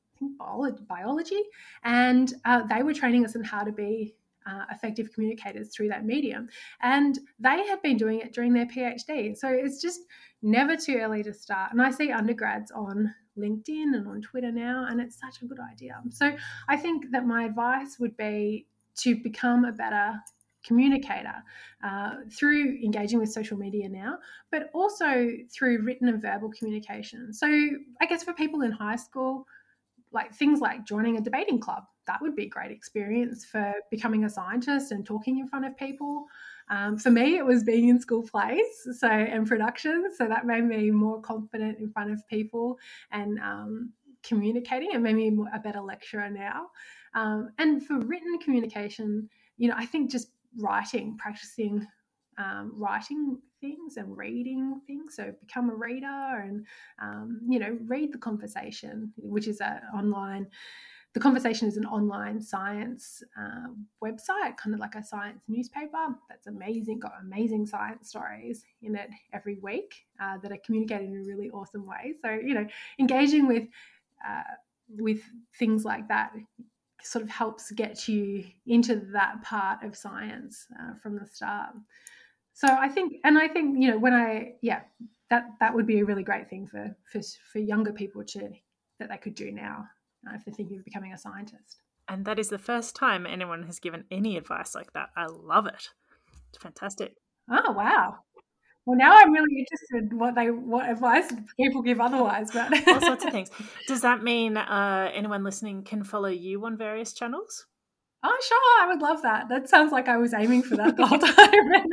biology. And uh, they were training us on how to be uh, effective communicators through that medium. And they had been doing it during their PhD. So it's just never too early to start. And I see undergrads on LinkedIn and on Twitter now, and it's such a good idea. So I think that my advice would be to become a better communicator uh, through engaging with social media now, but also through written and verbal communication. So I guess for people in high school, like things like joining a debating club that would be a great experience for becoming a scientist and talking in front of people um, for me it was being in school plays so and production so that made me more confident in front of people and um, communicating and made me a better lecturer now um, and for written communication you know i think just writing practicing um, writing things and reading things. So become a reader and, um, you know, read the conversation, which is an online. The conversation is an online science uh, website, kind of like a science newspaper. That's amazing. Got amazing science stories in it every week uh, that are communicated in a really awesome way. So you know, engaging with uh, with things like that sort of helps get you into that part of science uh, from the start. So I think, and I think, you know, when I, yeah, that that would be a really great thing for for, for younger people to that they could do now if they're thinking of becoming a scientist.
And that is the first time anyone has given any advice like that. I love it. It's fantastic.
Oh wow! Well, now I'm really interested in what they what advice people give otherwise. But
all sorts of things. Does that mean uh, anyone listening can follow you on various channels?
Oh, sure. I would love that. That sounds like I was aiming for that the whole time.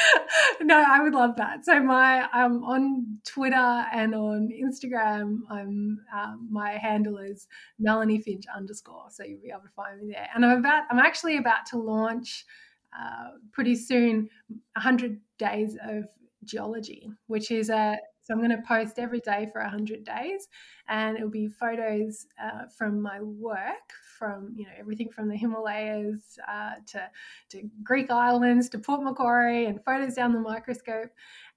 no, I would love that. So my I'm on Twitter and on Instagram. I'm um, my handle is Melanie Finch underscore. So you'll be able to find me there. And I'm about I'm actually about to launch uh, pretty soon 100 days of geology, which is a so I'm going to post every day for 100 days, and it'll be photos uh, from my work, from you know everything from the Himalayas uh, to to Greek islands to Port Macquarie, and photos down the microscope.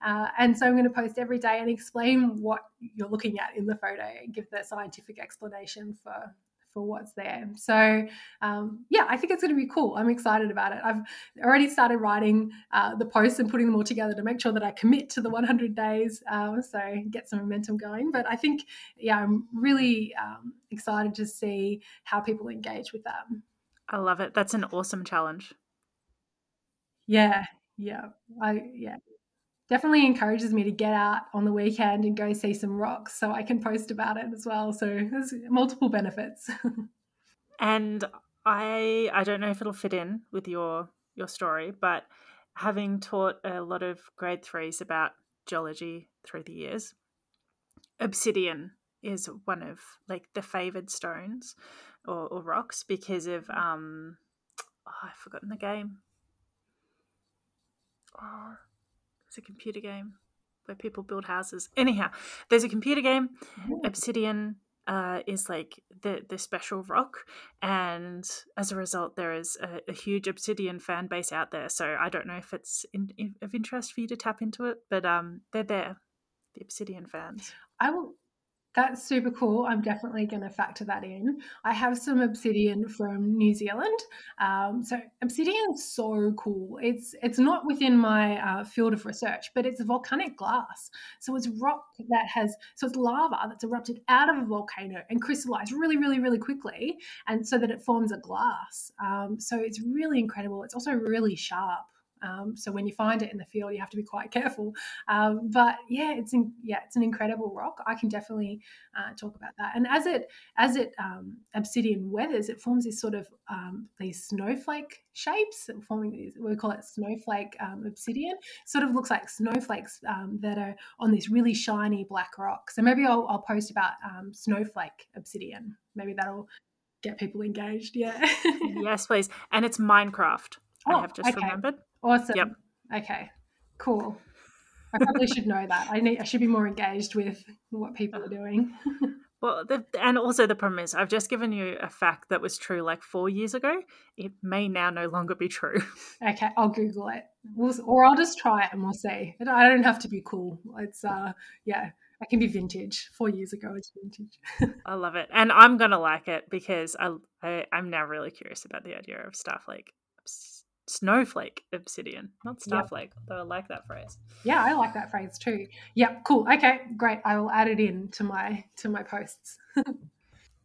Uh, and so I'm going to post every day and explain what you're looking at in the photo and give the scientific explanation for for what's there. So um, yeah, I think it's going to be cool. I'm excited about it. I've already started writing uh, the posts and putting them all together to make sure that I commit to the 100 days, uh, so get some momentum going. But I think yeah, I'm really um, excited to see how people engage with that.
I love it. That's an awesome challenge.
Yeah, yeah, I yeah definitely encourages me to get out on the weekend and go see some rocks so I can post about it as well. So there's multiple benefits.
and I I don't know if it'll fit in with your your story, but having taught a lot of grade threes about geology through the years, obsidian is one of like the favored stones or, or rocks because of um oh, I've forgotten the game. Oh, it's a computer game where people build houses. Anyhow, there's a computer game. Obsidian uh, is like the the special rock, and as a result, there is a, a, huge Obsidian fan base out there. So I don't know if it's in, in, of interest for you to tap into it, but um, they're there, the Obsidian fans.
I will that's super cool. I'm definitely going to factor that in. I have some obsidian from New Zealand. Um, so obsidian is so cool. It's it's not within my uh, field of research, but it's volcanic glass. So it's rock that has so it's lava that's erupted out of a volcano and crystallized really, really, really quickly, and so that it forms a glass. Um, so it's really incredible. It's also really sharp. Um, so when you find it in the field, you have to be quite careful. Um, but yeah, it's in, yeah, it's an incredible rock. I can definitely uh, talk about that. And as it as it um, obsidian weathers, it forms this sort of um, these snowflake shapes, forming these. We call it snowflake um, obsidian. Sort of looks like snowflakes um, that are on this really shiny black rock. So maybe I'll, I'll post about snowflake obsidian. Maybe that'll get people engaged. Yeah.
yes, please. And it's Minecraft. Oh, I have just
okay.
remembered.
Awesome.
Yep.
Okay. Cool. I probably should know that. I need. I should be more engaged with what people are doing.
well, the, and also the problem is, I've just given you a fact that was true like four years ago. It may now no longer be true.
Okay, I'll Google it, we'll, or I'll just try it and we'll see. I don't have to be cool. It's uh, yeah, I can be vintage. Four years ago, it's vintage.
I love it, and I'm gonna like it because I, I I'm now really curious about the idea of stuff like snowflake obsidian, not starflake, yep. though I like that phrase.
Yeah, I like that phrase too. Yep, cool. Okay, great. I will add it in to my to my posts.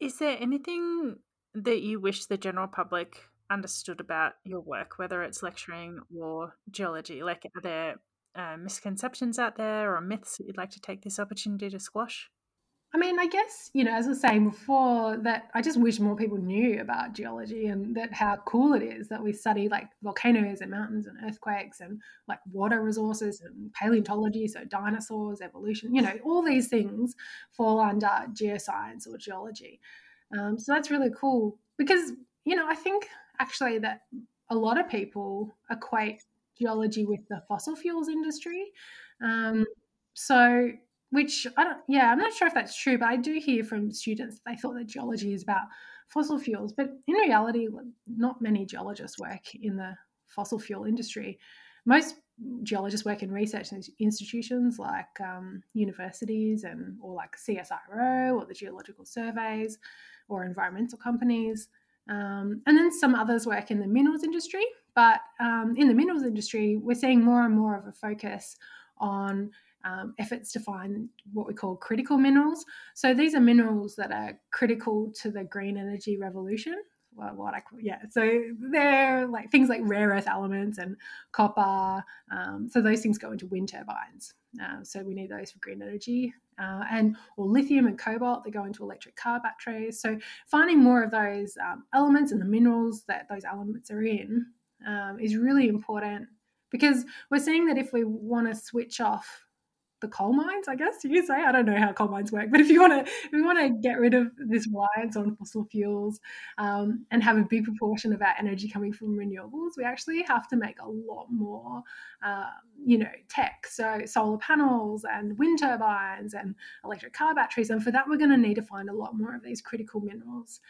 Is there anything that you wish the general public understood about your work, whether it's lecturing or geology? Like, are there uh, misconceptions out there or myths that you'd like to take this opportunity to squash?
I mean, I guess, you know, as I was saying before, that I just wish more people knew about geology and that how cool it is that we study like volcanoes and mountains and earthquakes and like water resources and paleontology, so dinosaurs, evolution, you know, all these things fall under geoscience or geology. Um, so that's really cool because, you know, I think actually that a lot of people equate geology with the fossil fuels industry. Um, so which I don't, yeah, I'm not sure if that's true, but I do hear from students they thought that geology is about fossil fuels. But in reality, not many geologists work in the fossil fuel industry. Most geologists work in research institutions like um, universities and or like CSIRO or the geological surveys or environmental companies. Um, and then some others work in the minerals industry. But um, in the minerals industry, we're seeing more and more of a focus on um, efforts to find what we call critical minerals. So these are minerals that are critical to the green energy revolution. Well, what I yeah, so they're like things like rare earth elements and copper. Um, so those things go into wind turbines. Uh, so we need those for green energy, uh, and or lithium and cobalt that go into electric car batteries. So finding more of those um, elements and the minerals that those elements are in um, is really important because we're seeing that if we want to switch off the coal mines, I guess you could say. I don't know how coal mines work, but if you want to, if we want to get rid of this reliance on fossil fuels um, and have a big proportion of our energy coming from renewables, we actually have to make a lot more, uh, you know, tech. So solar panels and wind turbines and electric car batteries, and for that, we're going to need to find a lot more of these critical minerals.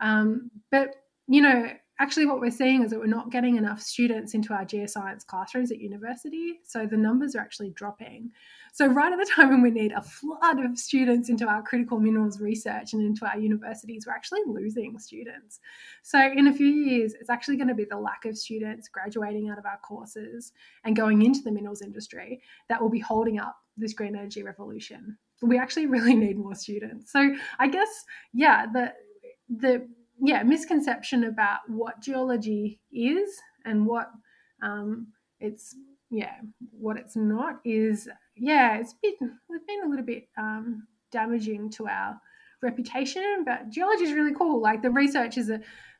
Um, but you know, actually what we're seeing is that we're not getting enough students into our geoscience classrooms at university so the numbers are actually dropping so right at the time when we need a flood of students into our critical minerals research and into our universities we're actually losing students. So in a few years it's actually going to be the lack of students graduating out of our courses and going into the minerals industry that will be holding up this green energy revolution. We actually really need more students. So i guess yeah the the yeah misconception about what geology is and what um, it's yeah what it's not is yeah it's been it's been a little bit um, damaging to our reputation but geology is really cool. Like the research is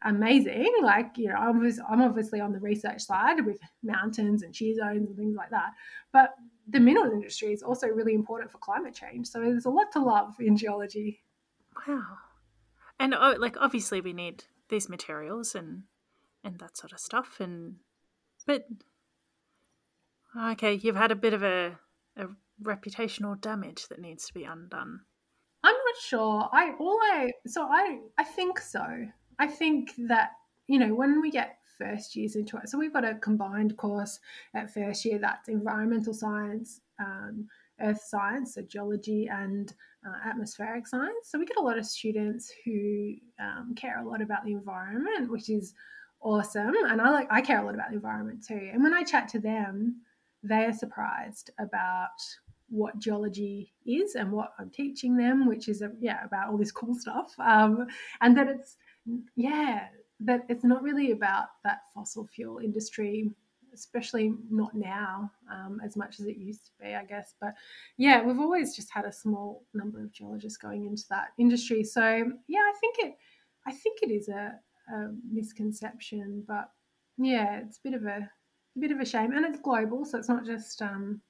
amazing. Like you know I'm, I'm obviously on the research side with mountains and shear zones and things like that but the mineral industry is also really important for climate change so there's a lot to love in geology.
Wow. And oh, like obviously we need these materials and and that sort of stuff and but okay you've had a bit of a, a reputational damage that needs to be undone
i'm not sure i all i so i i think so i think that you know when we get first years into it so we've got a combined course at first year that's environmental science um, earth science so geology and uh, atmospheric science. So we get a lot of students who um, care a lot about the environment, which is awesome. And I like I care a lot about the environment too. And when I chat to them, they are surprised about what geology is and what I'm teaching them, which is yeah about all this cool stuff. Um, and that it's yeah that it's not really about that fossil fuel industry especially not now um, as much as it used to be, I guess. But yeah, we've always just had a small number of geologists going into that industry. So yeah, I think it, I think it is a, a misconception, but yeah, it's a bit of a, a, bit of a shame, and it's global, so it's not just um,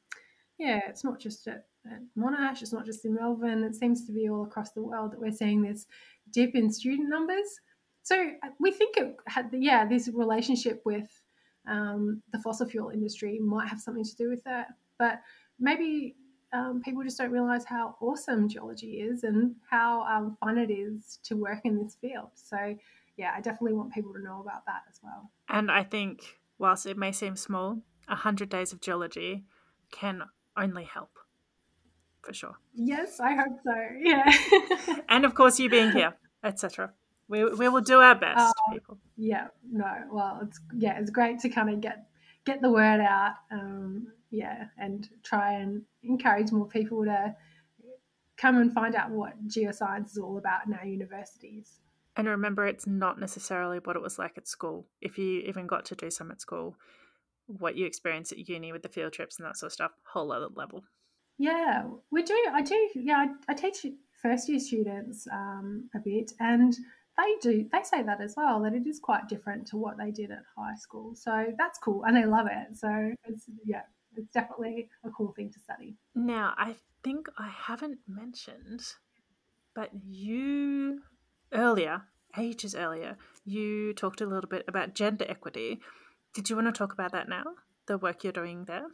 yeah, it's not just at, at Monash, it's not just in Melbourne. It seems to be all across the world that we're seeing this dip in student numbers. So uh, we think it had, yeah, this relationship with um, the fossil fuel industry might have something to do with that. But maybe um, people just don't realize how awesome geology is and how um, fun it is to work in this field. So, yeah, I definitely want people to know about that as well.
And I think, whilst it may seem small, a 100 days of geology can only help for sure.
Yes, I hope so. Yeah.
and of course, you being here, etc. We, we will do our best, uh, people.
Yeah, no, well, it's yeah, it's great to kind of get get the word out, um, yeah, and try and encourage more people to come and find out what geoscience is all about in our universities.
And remember, it's not necessarily what it was like at school. If you even got to do some at school, what you experience at uni with the field trips and that sort of stuff, whole other level.
Yeah, we do. I do. Yeah, I, I teach first year students um, a bit, and they do they say that as well that it is quite different to what they did at high school so that's cool and they love it so it's yeah it's definitely a cool thing to study
now i think i haven't mentioned but you earlier ages earlier you talked a little bit about gender equity did you want to talk about that now the work you're doing there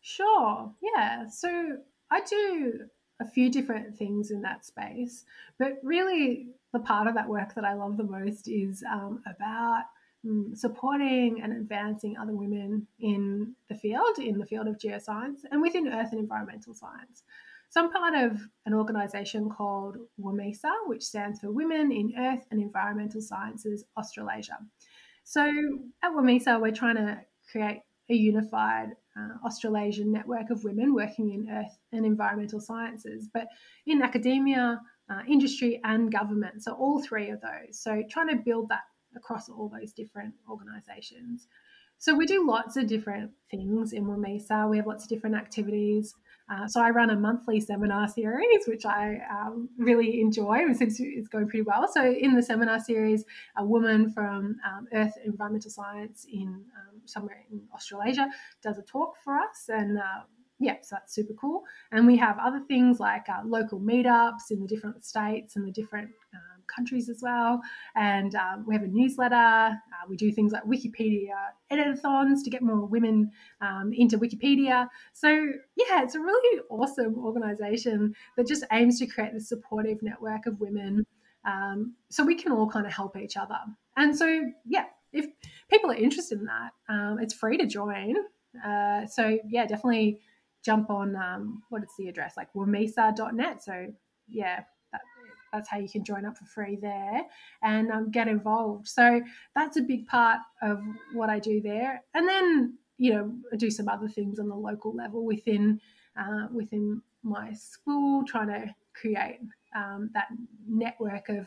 sure yeah so i do a few different things in that space. But really, the part of that work that I love the most is um, about um, supporting and advancing other women in the field, in the field of geoscience, and within earth and environmental science. So I'm part of an organisation called WOMEESA, which stands for Women in Earth and Environmental Sciences Australasia. So at WOMEESA, we're trying to create a unified uh, Australasian network of women working in earth and environmental sciences, but in academia, uh, industry, and government. So, all three of those. So, trying to build that across all those different organisations. So, we do lots of different things in WOMEESA. We have lots of different activities. Uh, so I run a monthly seminar series, which I um, really enjoy. It seems it's going pretty well. So in the seminar series, a woman from um, Earth Environmental Science in um, somewhere in Australasia does a talk for us, and uh, yeah, so that's super cool. And we have other things like uh, local meetups in the different states and the different um, countries as well. And um, we have a newsletter. Uh, we do things like Wikipedia editathons to get more women um, into Wikipedia. So, yeah, it's a really awesome organization that just aims to create this supportive network of women Um, so we can all kind of help each other. And so, yeah, if people are interested in that, um, it's free to join. Uh, so, yeah, definitely jump on um, what is the address like womeesa.net. So, yeah, that's how you can join up for free there and um, get involved. So, that's a big part of what I do there. And then, you know, I do some other things on the local level within uh, within my school, trying to create um, that network of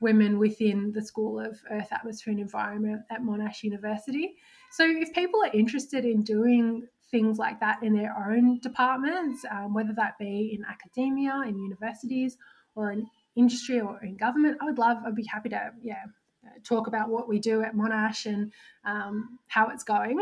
women within the School of Earth, Atmosphere and Environment at Monash University. So, if people are interested in doing things like that in their own departments, um, whether that be in academia, in universities, or in industry or in government, I would love, I'd be happy to, yeah, talk about what we do at Monash and um, how it's going.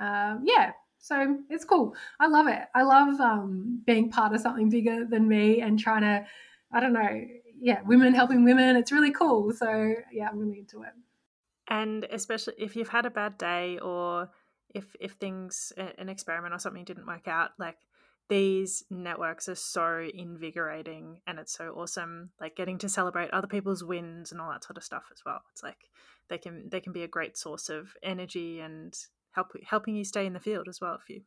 Um, yeah, so it's cool. I love it. I love um, being part of something bigger than me and trying to, I don't know, yeah, women helping women. It's really cool. So yeah, I'm really into it.
And especially if you've had a bad day or if if things an experiment or something didn't work out, like these networks are so invigorating and it's so awesome like getting to celebrate other people's wins and all that sort of stuff as well. It's like they can they can be a great source of energy and help helping you stay in the field as well for you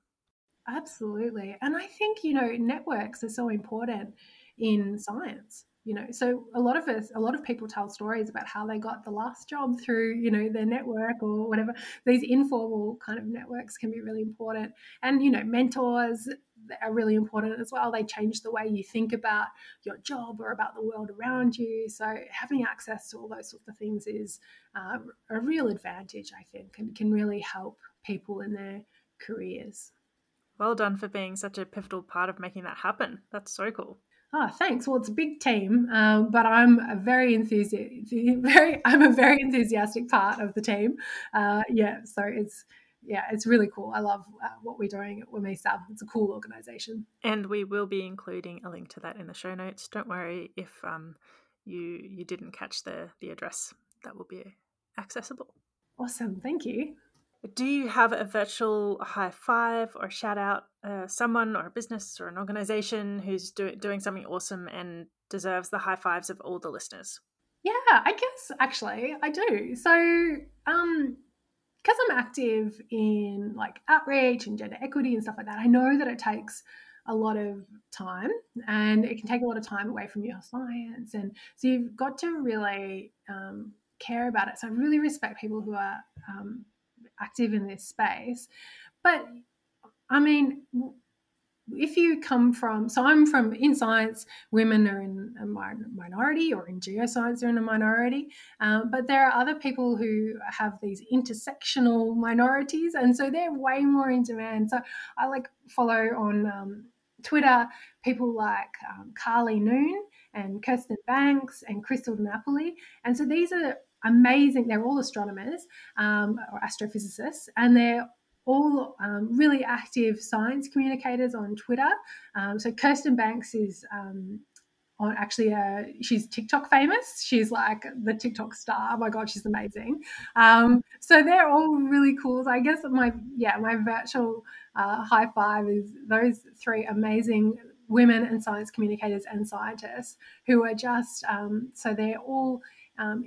absolutely. And i think you know networks are so important in science you know? So a lot of us a lot of people tell stories about how they got the last job through you know their network or whatever. These informal kind of networks can be really important. And you know mentors are really important as well they change the way you think about your job or about the world around you so having access to all those sorts of things is uh, a real advantage i think and can really help people in their careers
well done for being such a pivotal part of making that happen that's so cool
Oh, thanks. Well, it's a big team, um, but I'm a very enthusiastic. Very, I'm a very enthusiastic part of the team. Uh, yeah, so it's yeah, it's really cool. I love uh, what we're doing at WOMEESA. It's a cool organization.
And we will be including a link to that in the show notes. Don't worry if um, you you didn't catch the the address. That will be accessible.
Awesome. Thank you.
Do you have a virtual high five or shout out uh, someone or a business or an organization who's do- doing something awesome and deserves the high fives of all the listeners?
Yeah, I guess actually I do. So, um, because I'm active in like outreach and gender equity and stuff like that, I know that it takes a lot of time and it can take a lot of time away from your science. And so you've got to really um, care about it. So I really respect people who are um, active in this space. But I mean, if you come from, so I'm from in science, women are in a minority, or in geoscience, they're in a minority. Um, but there are other people who have these intersectional minorities, and so they're way more in demand. So I like follow on um, Twitter people like um, Karlie Noon and Kirsten Banks and Krystal Napoli. And so these are amazing. They're all astronomers um, or astrophysicists, and they're all um, really active science communicators on Twitter. Um, so Kirsten Banks is um, on actually uh, she's TikTok famous. She's like the TikTok star. Oh my god, she's amazing. Um, so they're all really cool. So I guess my yeah my virtual uh, high five is those three amazing women and science communicators and scientists who are just um, so they're all um,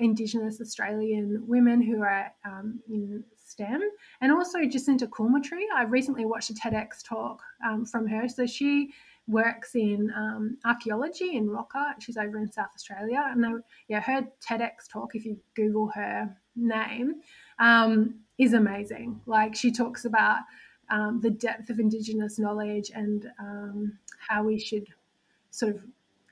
Indigenous Australian women who are um, in STEM, and also Jacinta Koolmatrie. I recently watched a TEDx talk um, from her. So she works in um, archaeology in rock art. She's over in South Australia, and I, yeah, her TEDx talk, if you Google her name, um, is amazing. Like she talks about um, the depth of Indigenous knowledge and um, how we should sort of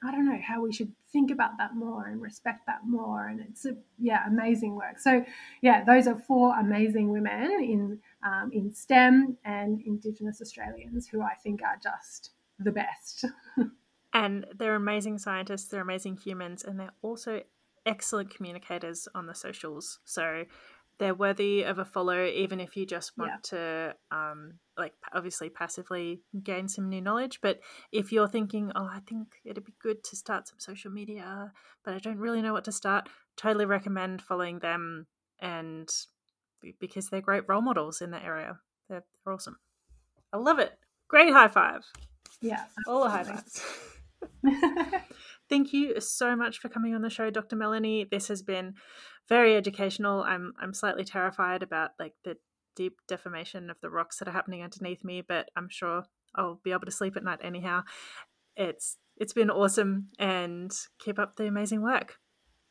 I don't know how we should think about that more and respect that more. And it's a yeah amazing work. So yeah, those are four amazing women in um, in STEM and Indigenous Australians who I think are just the best.
and they're amazing scientists. They're amazing humans, and they're also excellent communicators on the socials. So they're worthy of a follow even if you just want yeah. to um, like obviously passively gain some new knowledge but if you're thinking oh i think it'd be good to start some social media but i don't really know what to start totally recommend following them and because they're great role models in that area they're, they're awesome i love it great high five
yeah
all the high fives Thank you so much for coming on the show, Dr. Melanie. This has been very educational. I'm I'm slightly terrified about like the deep deformation of the rocks that are happening underneath me, but I'm sure I'll be able to sleep at night anyhow. It's it's been awesome and keep up the amazing work.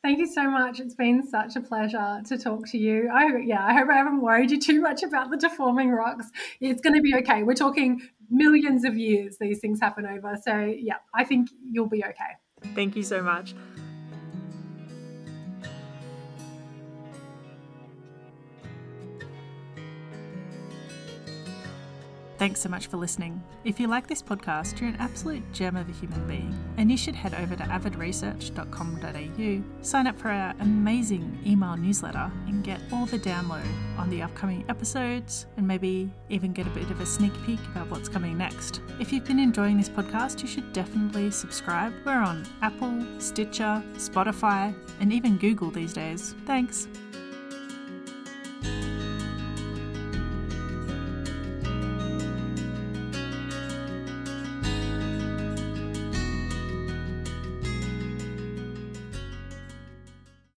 Thank you so much. It's been such a pleasure to talk to you. I yeah, I hope I haven't worried you too much about the deforming rocks. It's going to be okay. We're talking millions of years these things happen over. So yeah, I think you'll be okay.
Thank you so much. Thanks so much for listening. If you like this podcast, you're an absolute gem of a human being, and you should head over to avidresearch.com.au, sign up for our amazing email newsletter, and get all the download on the upcoming episodes, and maybe even get a bit of a sneak peek about what's coming next. If you've been enjoying this podcast, you should definitely subscribe. We're on Apple, Stitcher, Spotify, and even Google these days. Thanks.